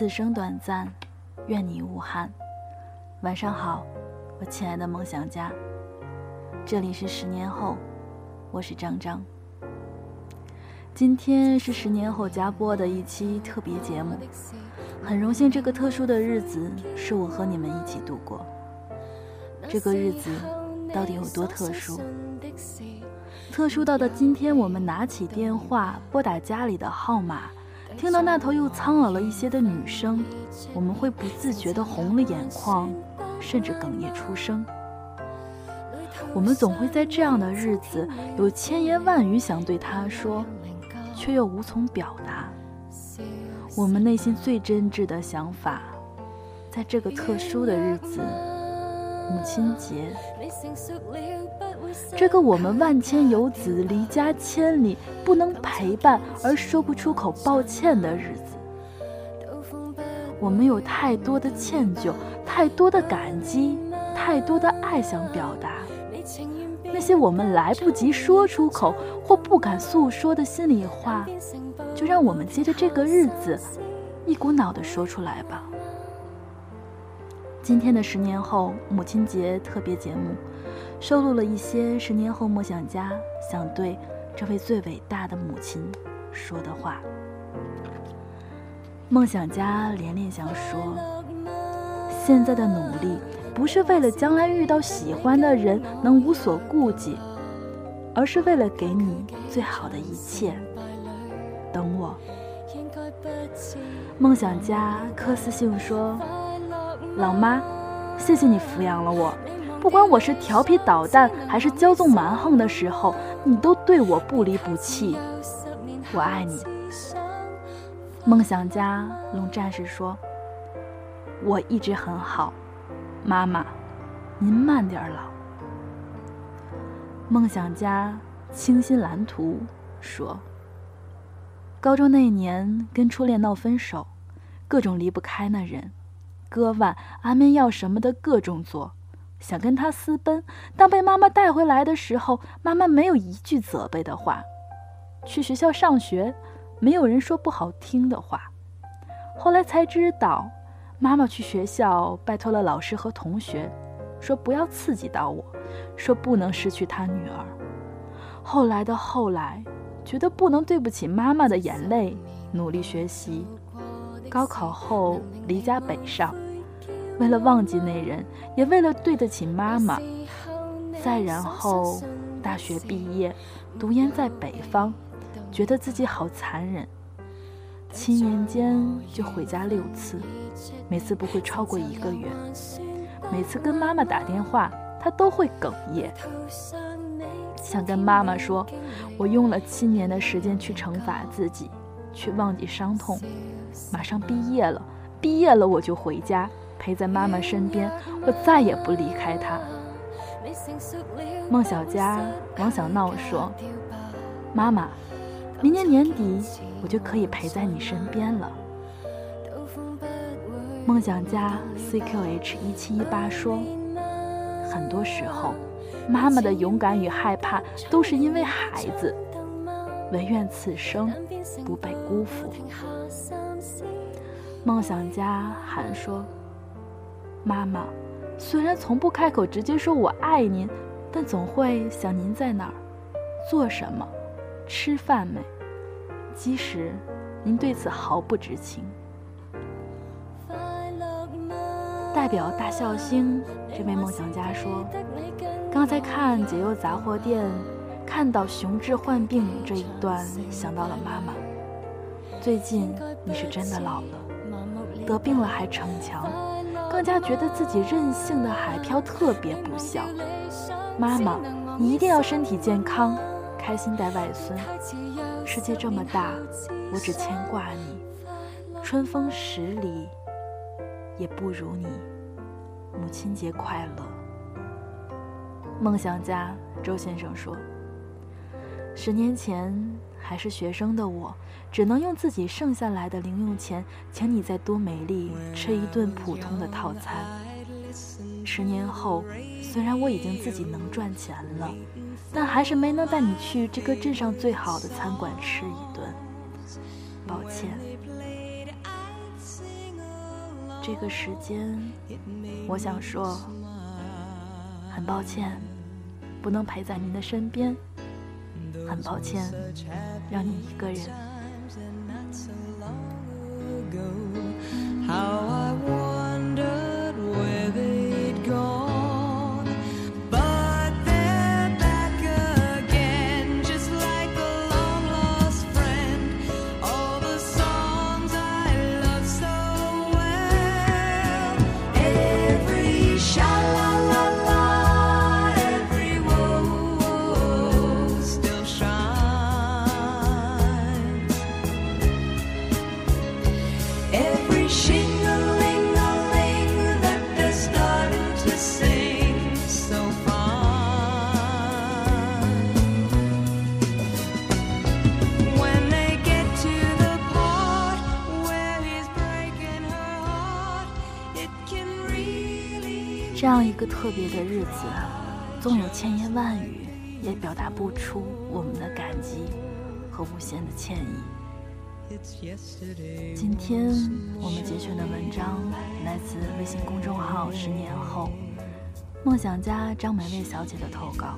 此生短暂，愿你无憾。晚上好，我亲爱的梦想家。这里是十年后，我是张张。今天是十年后加播的一期特别节目，很荣幸这个特殊的日子是我和你们一起度过。这个日子到底有多特殊？特殊到的今天，我们拿起电话拨打家里的号码。听到那头又苍老了一些的女声，我们会不自觉地红了眼眶，甚至哽咽出声。我们总会在这样的日子，有千言万语想对她说，却又无从表达。我们内心最真挚的想法，在这个特殊的日子——母亲节。这个我们万千游子离家千里不能陪伴而说不出口抱歉的日子，我们有太多的歉疚，太多的感激，太多的爱想表达。那些我们来不及说出口或不敢诉说的心里话，就让我们接着这个日子，一股脑的说出来吧。今天的十年后母亲节特别节目。收录了一些十年后梦想家想对这位最伟大的母亲说的话。梦想家连连想说：现在的努力不是为了将来遇到喜欢的人能无所顾忌，而是为了给你最好的一切。等我。梦想家柯思信说：老妈，谢谢你抚养了我。不管我是调皮捣蛋还是骄纵蛮横的时候，你都对我不离不弃。我爱你，梦想家龙战士说：“我一直很好，妈妈，您慢点老。”梦想家清新蓝图说：“高中那年跟初恋闹分手，各种离不开那人，割腕、安眠药什么的各种做。”想跟他私奔，当被妈妈带回来的时候，妈妈没有一句责备的话。去学校上学，没有人说不好听的话。后来才知道，妈妈去学校拜托了老师和同学，说不要刺激到我，说不能失去她女儿。后来的后来，觉得不能对不起妈妈的眼泪，努力学习。高考后离家北上。为了忘记那人，也为了对得起妈妈。再然后，大学毕业，读研在北方，觉得自己好残忍。七年间就回家六次，每次不会超过一个月。每次跟妈妈打电话，她都会哽咽，想跟妈妈说：“我用了七年的时间去惩罚自己，去忘记伤痛。马上毕业了，毕业了我就回家。”陪在妈妈身边，我再也不离开她。孟小佳、王小闹说：“妈妈，明年年底我就可以陪在你身边了。”梦想家 CQH 一七一八说：“很多时候，妈妈的勇敢与害怕都是因为孩子，唯愿此生不被辜负。”梦想家喊说。妈妈，虽然从不开口直接说我爱您，但总会想您在哪儿，做什么，吃饭没？即使您对此毫不知情。代表大笑星这位梦想家说：“刚才看解忧杂货店，看到熊志患病这一段，想到了妈妈。最近你是真的老了，得病了还逞强。”更加觉得自己任性的海漂特别不孝。妈妈，你一定要身体健康，开心带外孙。世界这么大，我只牵挂你。春风十里，也不如你。母亲节快乐。梦想家周先生说：“十年前还是学生的我。”只能用自己剩下来的零用钱，请你在多美丽吃一顿普通的套餐。十年后，虽然我已经自己能赚钱了，但还是没能带你去这个镇上最好的餐馆吃一顿。抱歉。这个时间，我想说，很抱歉，不能陪在您的身边。很抱歉，让你一个人。样一个特别的日子，纵有千言万语，也表达不出我们的感激和无限的歉意。今天我们节选的文章来自微信公众号“十年后”，梦想家张美薇小姐的投稿。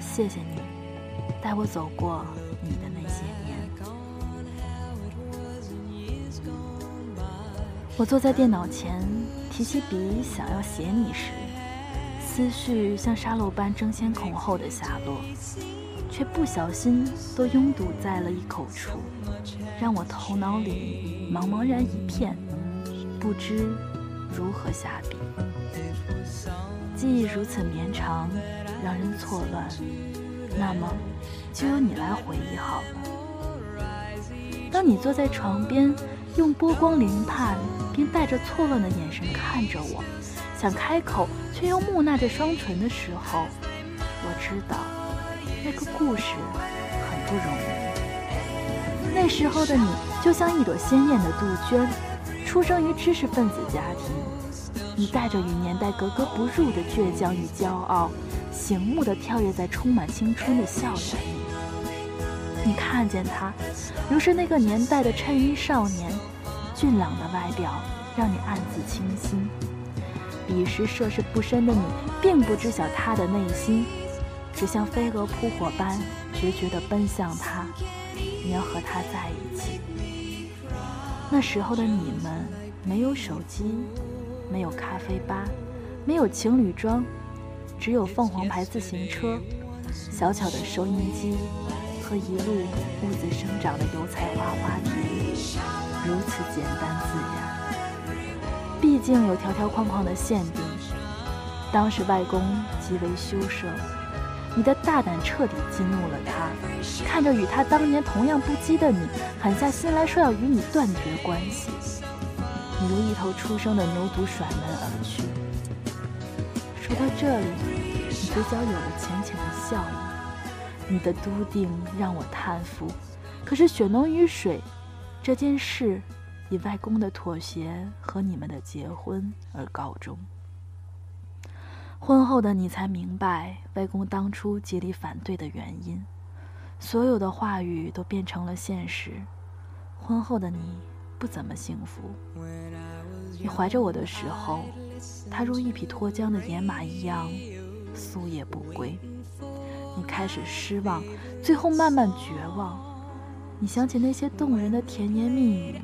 谢谢你，带我走过你的那些年。我坐在电脑前。提起笔想要写你时，思绪像沙漏般争先恐后的下落，却不小心都拥堵在了一口处，让我头脑里茫茫然一片，不知如何下笔。记忆如此绵长，让人错乱，那么就由你来回忆好了。当你坐在床边，用波光粼盼。并带着错乱的眼神看着我，想开口却又木讷着双唇的时候，我知道那个故事很不容易。那时候的你就像一朵鲜艳的杜鹃，出生于知识分子家庭，你带着与年代格格不入的倔强与骄傲，醒目的跳跃在充满青春的校园里。你看见他，如是那个年代的衬衣少年。俊朗的外表让你暗自倾心，彼时涉世不深的你并不知晓他的内心，只像飞蛾扑火般决绝地奔向他，你要和他在一起。那时候的你们没有手机，没有咖啡吧，没有情侣装，只有凤凰牌自行车、小巧的收音机和一路兀自生长的油菜花花田。如此简单自然，毕竟有条条框框的限定。当时外公极为羞涩，你的大胆彻底激怒了他。看着与他当年同样不羁的你，狠下心来说要与你断绝关系。你如一头出生的牛犊甩门而去。说到这里，你嘴角有了浅浅的笑意。你的笃定让我叹服，可是血浓于水。这件事以外公的妥协和你们的结婚而告终。婚后的你才明白外公当初极力反对的原因，所有的话语都变成了现实。婚后的你不怎么幸福。你怀着我的时候，他如一匹脱缰的野马一样，宿夜不归。你开始失望，最后慢慢绝望。你想起那些动人的甜言蜜语，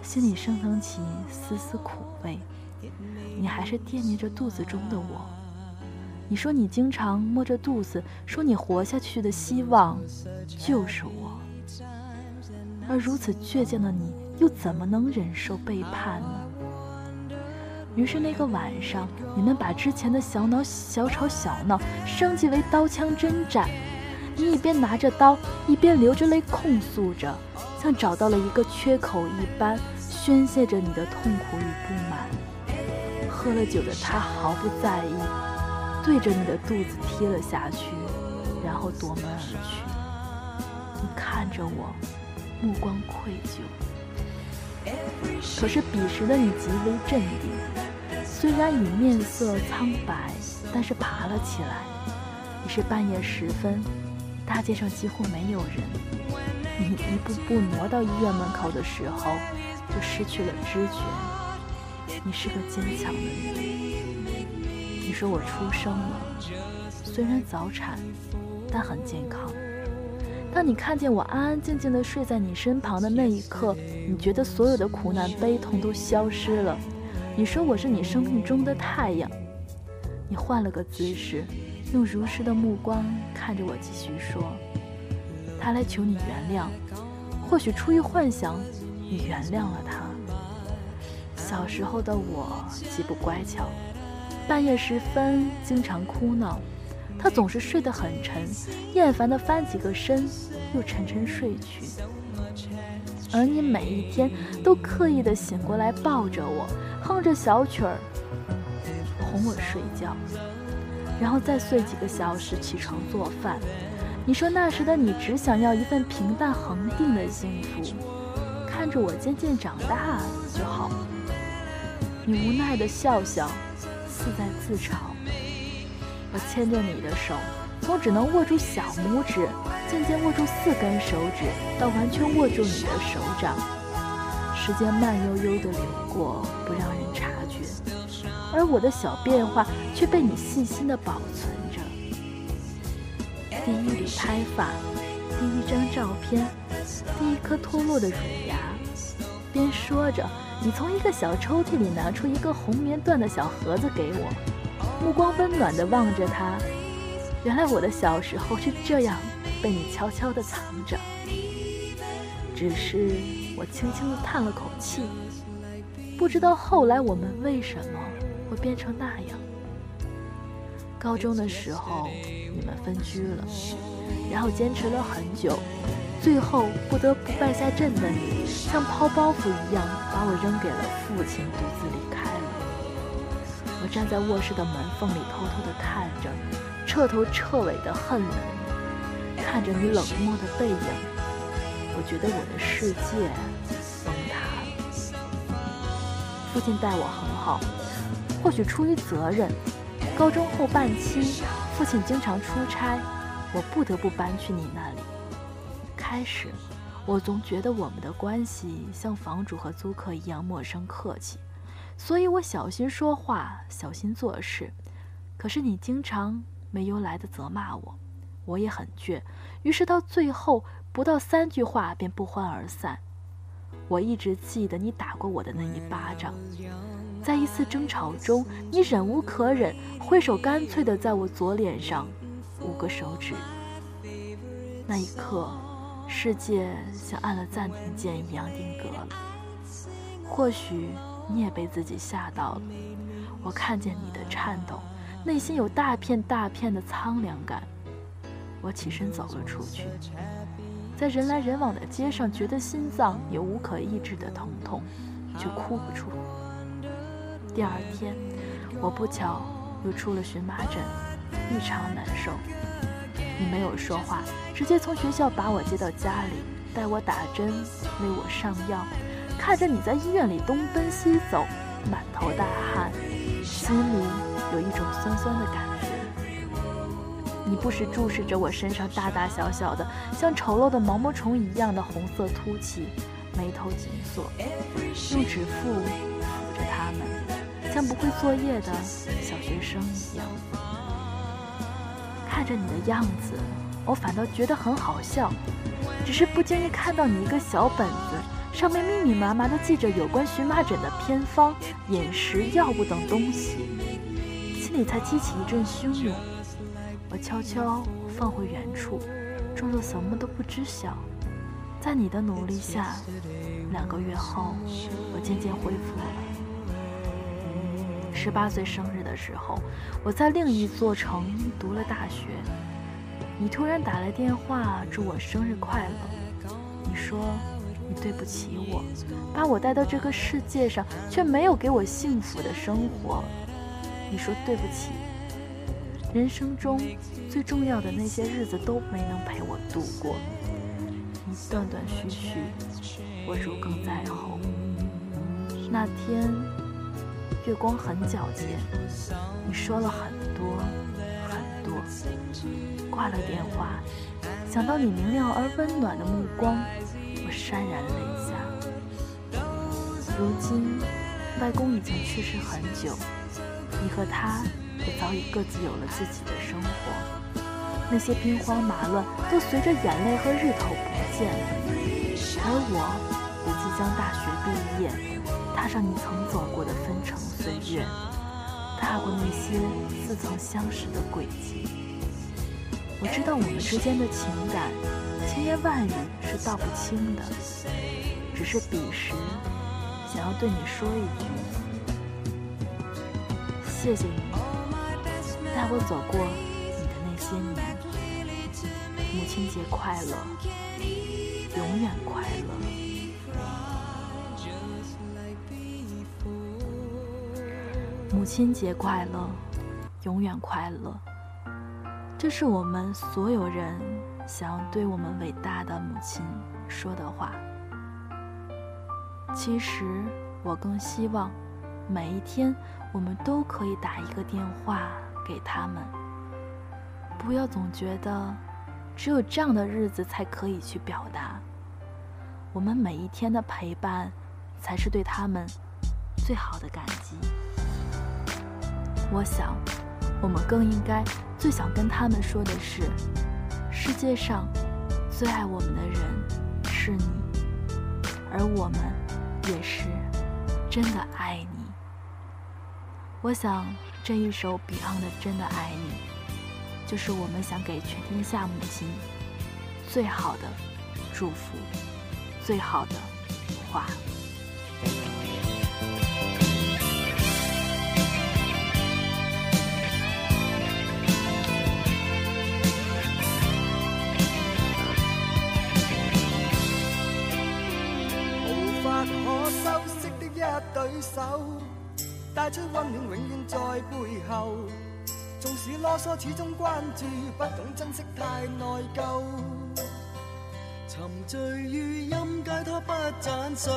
心里升腾起丝丝苦味。你还是惦念着肚子中的我。你说你经常摸着肚子，说你活下去的希望就是我。而如此倔强的你，又怎么能忍受背叛呢？于是那个晚上，你们把之前的小闹小吵小闹升级为刀枪征战。你一边拿着刀，一边流着泪控诉着，像找到了一个缺口一般，宣泄着你的痛苦与不满。喝了酒的他毫不在意，对着你的肚子踢了下去，然后夺门而去。你看着我，目光愧疚。可是彼时的你极为镇定，虽然已面色苍白，但是爬了起来。已是半夜时分。大街上几乎没有人，你一步步挪到医院门口的时候，就失去了知觉。你是个坚强的人。你说我出生了，虽然早产，但很健康。当你看见我安安静静地睡在你身旁的那一刻，你觉得所有的苦难悲痛都消失了。你说我是你生命中的太阳。你换了个姿势，用如诗的目光看着我，继续说：“他来求你原谅，或许出于幻想，你原谅了他。小时候的我极不乖巧。”半夜时分，经常哭闹，他总是睡得很沉，厌烦地翻几个身，又沉沉睡去。而你每一天都刻意地醒过来，抱着我，哼着小曲儿，哄我睡觉，然后再睡几个小时，起床做饭。你说那时的你只想要一份平淡恒定的幸福，看着我渐渐长大就好。你无奈地笑笑。似在自嘲。我牵着你的手，从只能握住小拇指，渐渐握住四根手指，到完全握住你的手掌。时间慢悠悠地流过，不让人察觉，而我的小变化却被你细心的保存着。第一缕胎发，第一张照片，第一颗脱落的乳牙。边说着。你从一个小抽屉里拿出一个红棉缎的小盒子给我，目光温暖的望着它。原来我的小时候是这样被你悄悄的藏着，只是我轻轻的叹了口气。不知道后来我们为什么会变成那样。高中的时候，你们分居了，然后坚持了很久。最后不得不败下阵的你，像抛包袱一样把我扔给了父亲，独自离开了。我站在卧室的门缝里，偷偷地看着，彻头彻尾地恨了你。看着你冷漠的背影，我觉得我的世界崩塌了。父亲待我很好，或许出于责任。高中后半期，父亲经常出差，我不得不搬去你那里。开始，我总觉得我们的关系像房主和租客一样陌生客气，所以我小心说话，小心做事。可是你经常没由来的责骂我，我也很倔，于是到最后不到三句话便不欢而散。我一直记得你打过我的那一巴掌，在一次争吵中，你忍无可忍，挥手干脆地在我左脸上五个手指。那一刻。世界像按了暂停键一样定格了。或许你也被自己吓到了。我看见你的颤抖，内心有大片大片的苍凉感。我起身走了出去，在人来人往的街上，觉得心脏有无可抑制的疼痛，却哭不出。第二天，我不巧又出了荨麻疹，异常难受。你没有说话，直接从学校把我接到家里，带我打针，为我上药。看着你在医院里东奔西走，满头大汗，心里有一种酸酸的感觉。你不时注视着我身上大大小小的、像丑陋的毛毛虫一样的红色凸起，眉头紧锁，用指腹抚着它们，像不会作业的小学生一样。看着你的样子，我反倒觉得很好笑。只是不经意看到你一个小本子，上面密密麻麻的记着有关荨麻疹的偏方、饮食、药物等东西，心里才激起一阵汹涌。我悄悄放回原处，装作什么都不知晓。在你的努力下，两个月后，我渐渐恢复了。十八岁生日的时候，我在另一座城读了大学。你突然打来电话，祝我生日快乐。你说你对不起我，把我带到这个世界上，却没有给我幸福的生活。你说对不起，人生中最重要的那些日子都没能陪我度过。你断断续续，我如鲠在喉。那天。月光很皎洁，你说了很多很多。挂了电话，想到你明亮而温暖的目光，我潸然泪下。如今外公已经去世很久，你和他早已各自有了自己的生活，那些兵荒马乱都随着眼泪和日头不见了，而我也即将大学毕业，踏上你曾走过的纷呈岁月，踏过那些似曾相识的轨迹。我知道我们之间的情感，千言万语是道不清的，只是彼时想要对你说一句：谢谢你，我走过你的那些年。母亲节快乐，永远快乐。母亲节快乐，永远快乐。这是我们所有人想要对我们伟大的母亲说的话。其实，我更希望每一天我们都可以打一个电话给他们，不要总觉得只有这样的日子才可以去表达。我们每一天的陪伴，才是对他们最好的感激。我想，我们更应该。最想跟他们说的是，世界上最爱我们的人是你，而我们也是真的爱你。我想这一首 Beyond 的《真的爱你》，就是我们想给全天下母亲最好的祝福，最好的话。带出温暖，永远在背后。纵使啰嗦，始终关注，不懂珍惜，太内疚。沉醉于音阶，他不赞赏。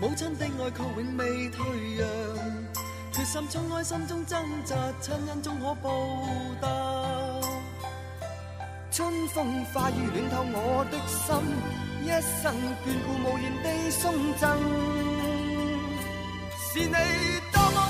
母亲的爱却永未退让。决心冲开心中挣扎，亲恩终可报答。春风化雨暖透我的心，一生眷顾无言地送赠。是你多么